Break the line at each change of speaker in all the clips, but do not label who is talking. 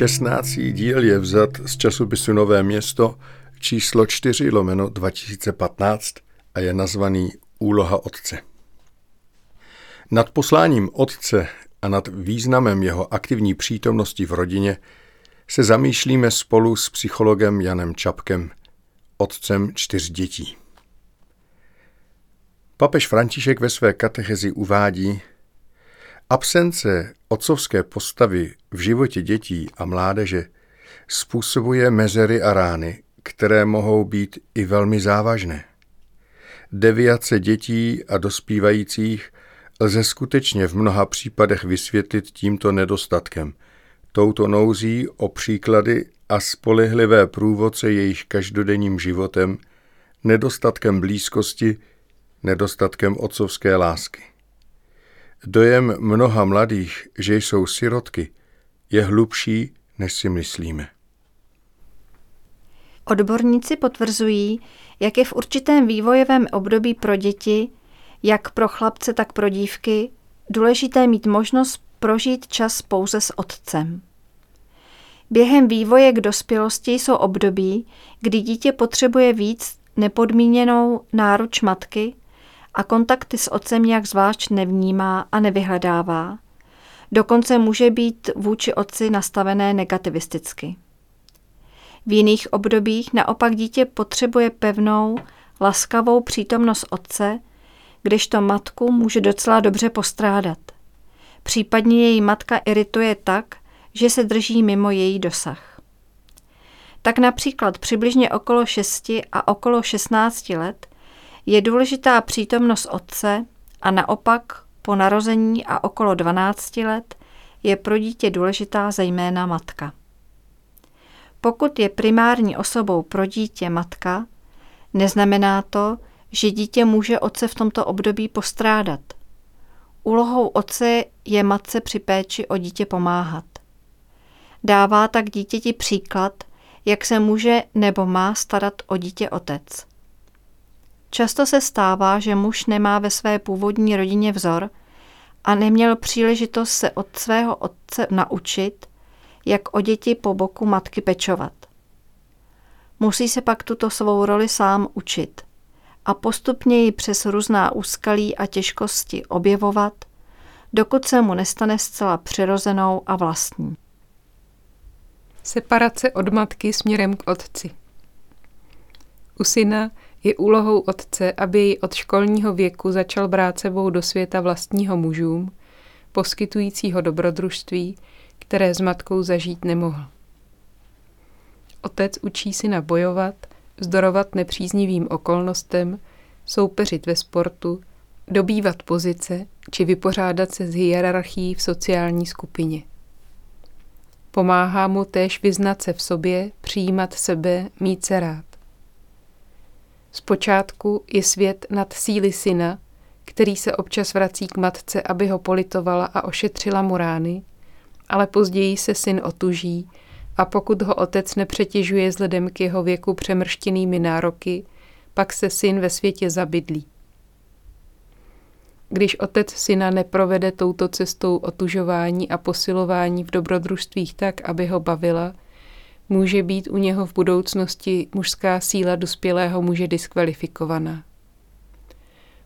16. díl je vzat z časopisu Nové město číslo 4 lomeno 2015 a je nazvaný Úloha Otce. Nad posláním Otce a nad významem jeho aktivní přítomnosti v rodině se zamýšlíme spolu s psychologem Janem Čapkem, otcem čtyř dětí. Papež František ve své katechezi uvádí, Absence otcovské postavy v životě dětí a mládeže způsobuje mezery a rány, které mohou být i velmi závažné. Deviace dětí a dospívajících lze skutečně v mnoha případech vysvětlit tímto nedostatkem, touto nouzí o příklady a spolehlivé průvodce jejich každodenním životem, nedostatkem blízkosti, nedostatkem otcovské lásky. Dojem mnoha mladých, že jsou sirotky, je hlubší, než si myslíme.
Odborníci potvrzují, jak je v určitém vývojovém období pro děti, jak pro chlapce, tak pro dívky, důležité mít možnost prožít čas pouze s otcem. Během vývoje k dospělosti jsou období, kdy dítě potřebuje víc nepodmíněnou náruč matky a kontakty s otcem nějak zvlášť nevnímá a nevyhledává. Dokonce může být vůči otci nastavené negativisticky. V jiných obdobích naopak dítě potřebuje pevnou, laskavou přítomnost otce, kdežto matku může docela dobře postrádat. Případně její matka irituje tak, že se drží mimo její dosah. Tak například přibližně okolo 6 a okolo 16 let je důležitá přítomnost otce a naopak po narození a okolo 12 let je pro dítě důležitá zejména matka. Pokud je primární osobou pro dítě matka, neznamená to, že dítě může otce v tomto období postrádat. Úlohou otce je matce při péči o dítě pomáhat. Dává tak dítěti příklad, jak se může nebo má starat o dítě otec. Často se stává, že muž nemá ve své původní rodině vzor a neměl příležitost se od svého otce naučit, jak o děti po boku matky pečovat. Musí se pak tuto svou roli sám učit a postupně ji přes různá úskalí a těžkosti objevovat, dokud se mu nestane zcela přirozenou a vlastní.
Separace od matky směrem k otci. U syna je úlohou otce, aby jej od školního věku začal brát sebou do světa vlastního mužům, poskytujícího dobrodružství, které s matkou zažít nemohl. Otec učí syna bojovat, vzdorovat nepříznivým okolnostem, soupeřit ve sportu, dobývat pozice či vypořádat se s hierarchií v sociální skupině. Pomáhá mu též vyznat se v sobě, přijímat sebe, mít se rád. Zpočátku je svět nad síly syna, který se občas vrací k matce, aby ho politovala a ošetřila mu rány, ale později se syn otuží a pokud ho otec nepřetěžuje vzhledem k jeho věku přemrštěnými nároky, pak se syn ve světě zabydlí. Když otec syna neprovede touto cestou otužování a posilování v dobrodružstvích tak, aby ho bavila, může být u něho v budoucnosti mužská síla dospělého muže diskvalifikovaná.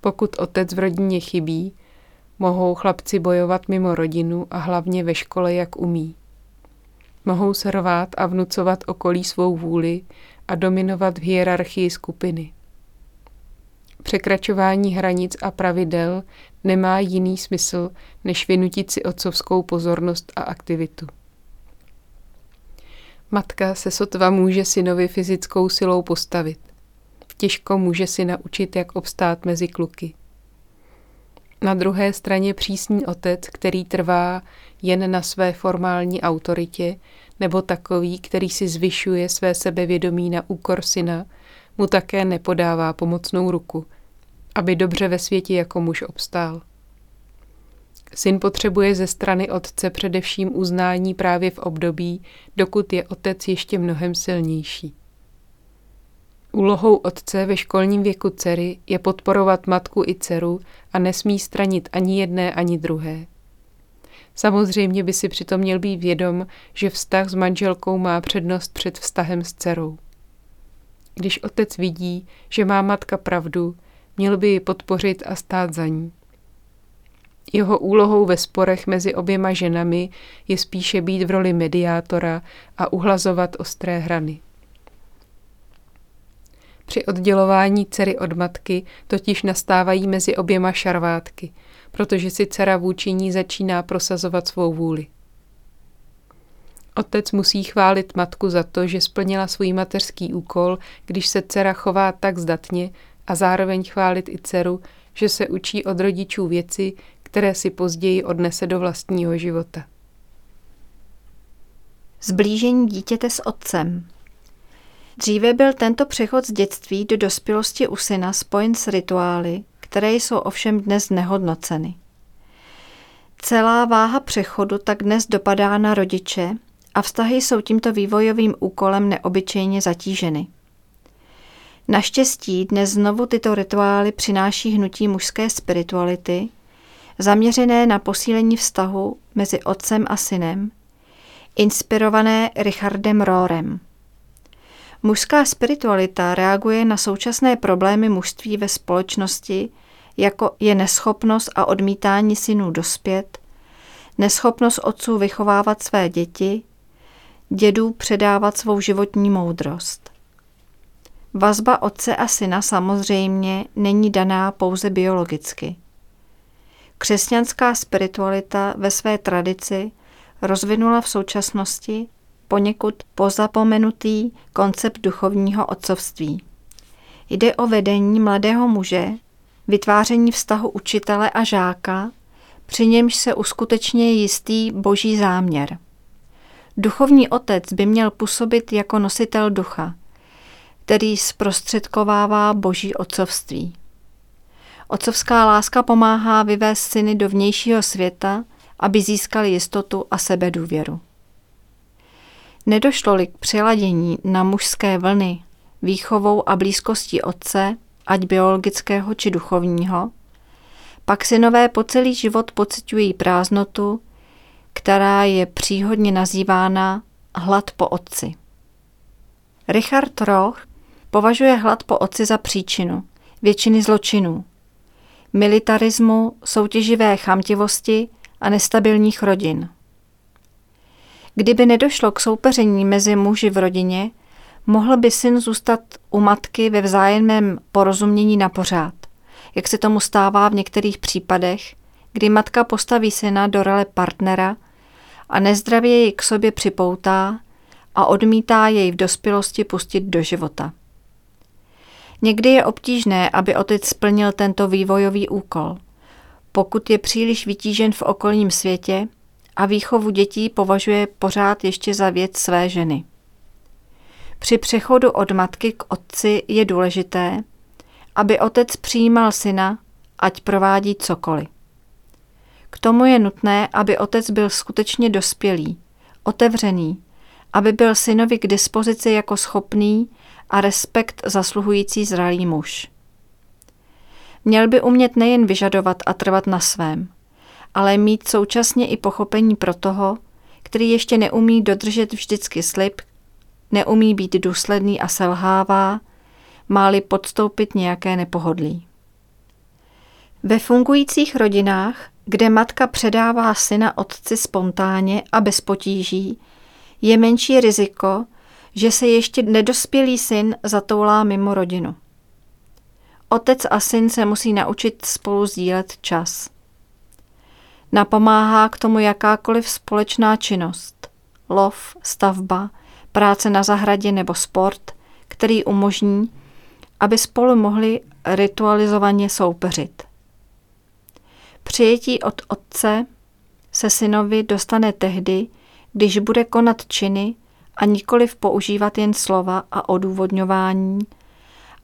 Pokud otec v rodině chybí, mohou chlapci bojovat mimo rodinu a hlavně ve škole, jak umí. Mohou se rvát a vnucovat okolí svou vůli a dominovat v hierarchii skupiny. Překračování hranic a pravidel nemá jiný smysl, než vynutit si otcovskou pozornost a aktivitu. Matka se sotva může synovi fyzickou silou postavit. Těžko může si naučit, jak obstát mezi kluky. Na druhé straně přísný otec, který trvá jen na své formální autoritě, nebo takový, který si zvyšuje své sebevědomí na úkor syna, mu také nepodává pomocnou ruku, aby dobře ve světě jako muž obstál. Syn potřebuje ze strany otce především uznání právě v období, dokud je otec ještě mnohem silnější. Úlohou otce ve školním věku dcery je podporovat matku i dceru a nesmí stranit ani jedné, ani druhé. Samozřejmě by si přitom měl být vědom, že vztah s manželkou má přednost před vztahem s dcerou. Když otec vidí, že má matka pravdu, měl by ji podpořit a stát za ní. Jeho úlohou ve sporech mezi oběma ženami je spíše být v roli mediátora a uhlazovat ostré hrany. Při oddělování dcery od matky totiž nastávají mezi oběma šarvátky, protože si dcera vůči ní začíná prosazovat svou vůli. Otec musí chválit matku za to, že splnila svůj mateřský úkol, když se dcera chová tak zdatně a zároveň chválit i dceru, že se učí od rodičů věci, které si později odnese do vlastního života.
Zblížení dítěte s otcem. Dříve byl tento přechod z dětství do dospělosti u syna spojen s rituály, které jsou ovšem dnes nehodnoceny. Celá váha přechodu tak dnes dopadá na rodiče a vztahy jsou tímto vývojovým úkolem neobyčejně zatíženy. Naštěstí dnes znovu tyto rituály přináší hnutí mužské spirituality, zaměřené na posílení vztahu mezi otcem a synem, inspirované Richardem Rohrem. Mužská spiritualita reaguje na současné problémy mužství ve společnosti, jako je neschopnost a odmítání synů dospět, neschopnost otců vychovávat své děti, dědů předávat svou životní moudrost. Vazba otce a syna samozřejmě není daná pouze biologicky. Křesťanská spiritualita ve své tradici rozvinula v současnosti poněkud pozapomenutý koncept duchovního otcovství. Jde o vedení mladého muže, vytváření vztahu učitele a žáka, při němž se uskutečně jistý boží záměr. Duchovní otec by měl působit jako nositel ducha, který zprostředkovává boží otcovství. Otcovská láska pomáhá vyvést syny do vnějšího světa, aby získali jistotu a sebedůvěru. Nedošlo-li k přiladění na mužské vlny výchovou a blízkostí otce, ať biologického či duchovního, pak synové po celý život pocitují prázdnotu, která je příhodně nazývána hlad po otci. Richard Roch považuje hlad po otci za příčinu většiny zločinů, militarismu, soutěživé chamtivosti a nestabilních rodin. Kdyby nedošlo k soupeření mezi muži v rodině, mohl by syn zůstat u matky ve vzájemném porozumění na pořád, jak se tomu stává v některých případech, kdy matka postaví syna do role partnera a nezdravě jej k sobě připoutá a odmítá jej v dospělosti pustit do života. Někdy je obtížné, aby otec splnil tento vývojový úkol. Pokud je příliš vytížen v okolním světě a výchovu dětí považuje pořád ještě za věc své ženy. Při přechodu od matky k otci je důležité, aby otec přijímal syna, ať provádí cokoliv. K tomu je nutné, aby otec byl skutečně dospělý, otevřený, aby byl synovi k dispozici jako schopný a respekt zasluhující zralý muž. Měl by umět nejen vyžadovat a trvat na svém, ale mít současně i pochopení pro toho, který ještě neumí dodržet vždycky slib, neumí být důsledný a selhává, máli podstoupit nějaké nepohodlí. Ve fungujících rodinách, kde matka předává syna otci spontánně a bez potíží, je menší riziko, že se ještě nedospělý syn zatoulá mimo rodinu. Otec a syn se musí naučit spolu sdílet čas. Napomáhá k tomu jakákoliv společná činnost, lov, stavba, práce na zahradě nebo sport, který umožní, aby spolu mohli ritualizovaně soupeřit. Přijetí od otce se synovi dostane tehdy, když bude konat činy a nikoliv používat jen slova a odůvodňování,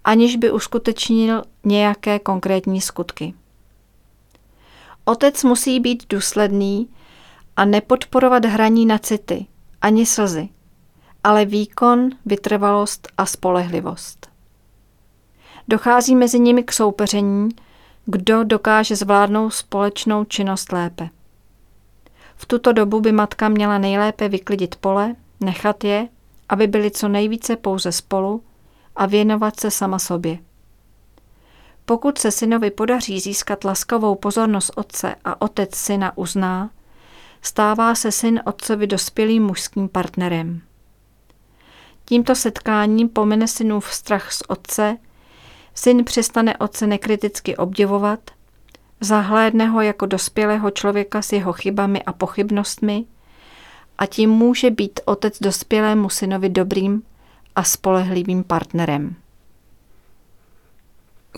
aniž by uskutečnil nějaké konkrétní skutky. Otec musí být důsledný a nepodporovat hraní na city, ani slzy, ale výkon, vytrvalost a spolehlivost. Dochází mezi nimi k soupeření, kdo dokáže zvládnout společnou činnost lépe. V tuto dobu by matka měla nejlépe vyklidit pole, nechat je, aby byli co nejvíce pouze spolu a věnovat se sama sobě. Pokud se synovi podaří získat laskavou pozornost otce a otec syna uzná, stává se syn otcovi dospělým mužským partnerem. Tímto setkáním pomine synův strach z otce, syn přestane otce nekriticky obdivovat, zahlédne ho jako dospělého člověka s jeho chybami a pochybnostmi a tím může být otec dospělému synovi dobrým a spolehlivým partnerem.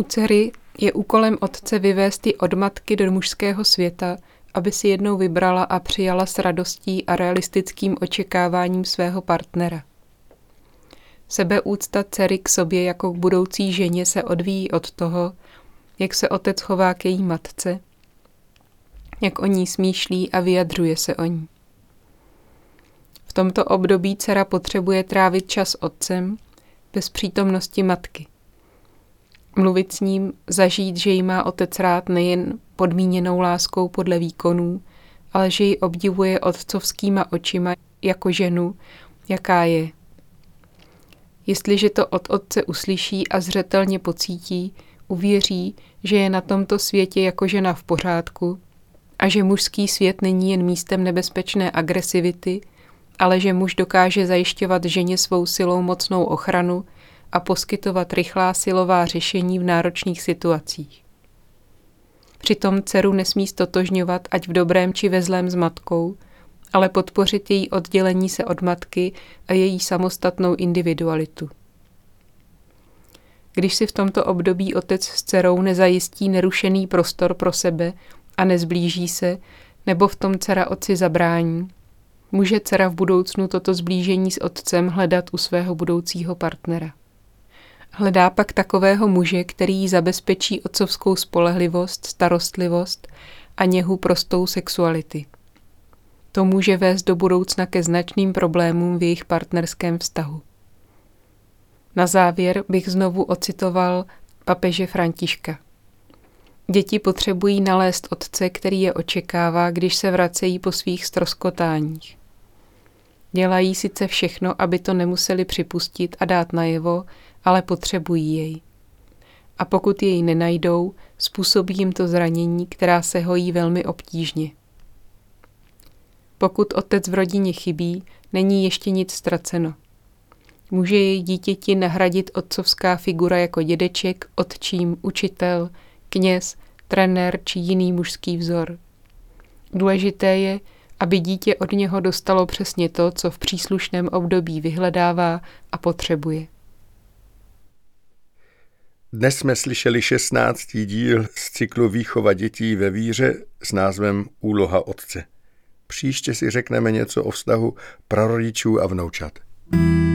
U dcery je úkolem otce vyvést ji od matky do mužského světa, aby si jednou vybrala a přijala s radostí a realistickým očekáváním svého partnera. Sebeúcta dcery k sobě jako k budoucí ženě se odvíjí od toho, jak se otec chová k její matce, jak o ní smýšlí a vyjadřuje se o ní. V tomto období dcera potřebuje trávit čas otcem bez přítomnosti matky. Mluvit s ním, zažít, že jí má otec rád nejen podmíněnou láskou podle výkonů, ale že ji obdivuje otcovskýma očima jako ženu, jaká je. Jestliže to od otce uslyší a zřetelně pocítí, uvěří, že je na tomto světě jako žena v pořádku a že mužský svět není jen místem nebezpečné agresivity, ale že muž dokáže zajišťovat ženě svou silou mocnou ochranu a poskytovat rychlá silová řešení v náročných situacích. Přitom dceru nesmí stotožňovat ať v dobrém či ve zlém s matkou, ale podpořit její oddělení se od matky a její samostatnou individualitu. Když si v tomto období otec s dcerou nezajistí nerušený prostor pro sebe a nezblíží se, nebo v tom dcera otci zabrání, může dcera v budoucnu toto zblížení s otcem hledat u svého budoucího partnera. Hledá pak takového muže, který jí zabezpečí otcovskou spolehlivost, starostlivost a něhu prostou sexuality. To může vést do budoucna ke značným problémům v jejich partnerském vztahu. Na závěr bych znovu ocitoval papeže Františka. Děti potřebují nalézt otce, který je očekává, když se vracejí po svých stroskotáních. Dělají sice všechno, aby to nemuseli připustit a dát najevo, ale potřebují jej. A pokud jej nenajdou, způsobí jim to zranění, která se hojí velmi obtížně. Pokud otec v rodině chybí, není ještě nic ztraceno. Může jej dítěti nahradit otcovská figura jako dědeček, otčím, učitel, kněz, trenér či jiný mužský vzor. Důležité je, aby dítě od něho dostalo přesně to, co v příslušném období vyhledává a potřebuje.
Dnes jsme slyšeli 16. díl z cyklu Výchova dětí ve víře s názvem Úloha otce. Příště si řekneme něco o vztahu prarodičů a vnoučat. you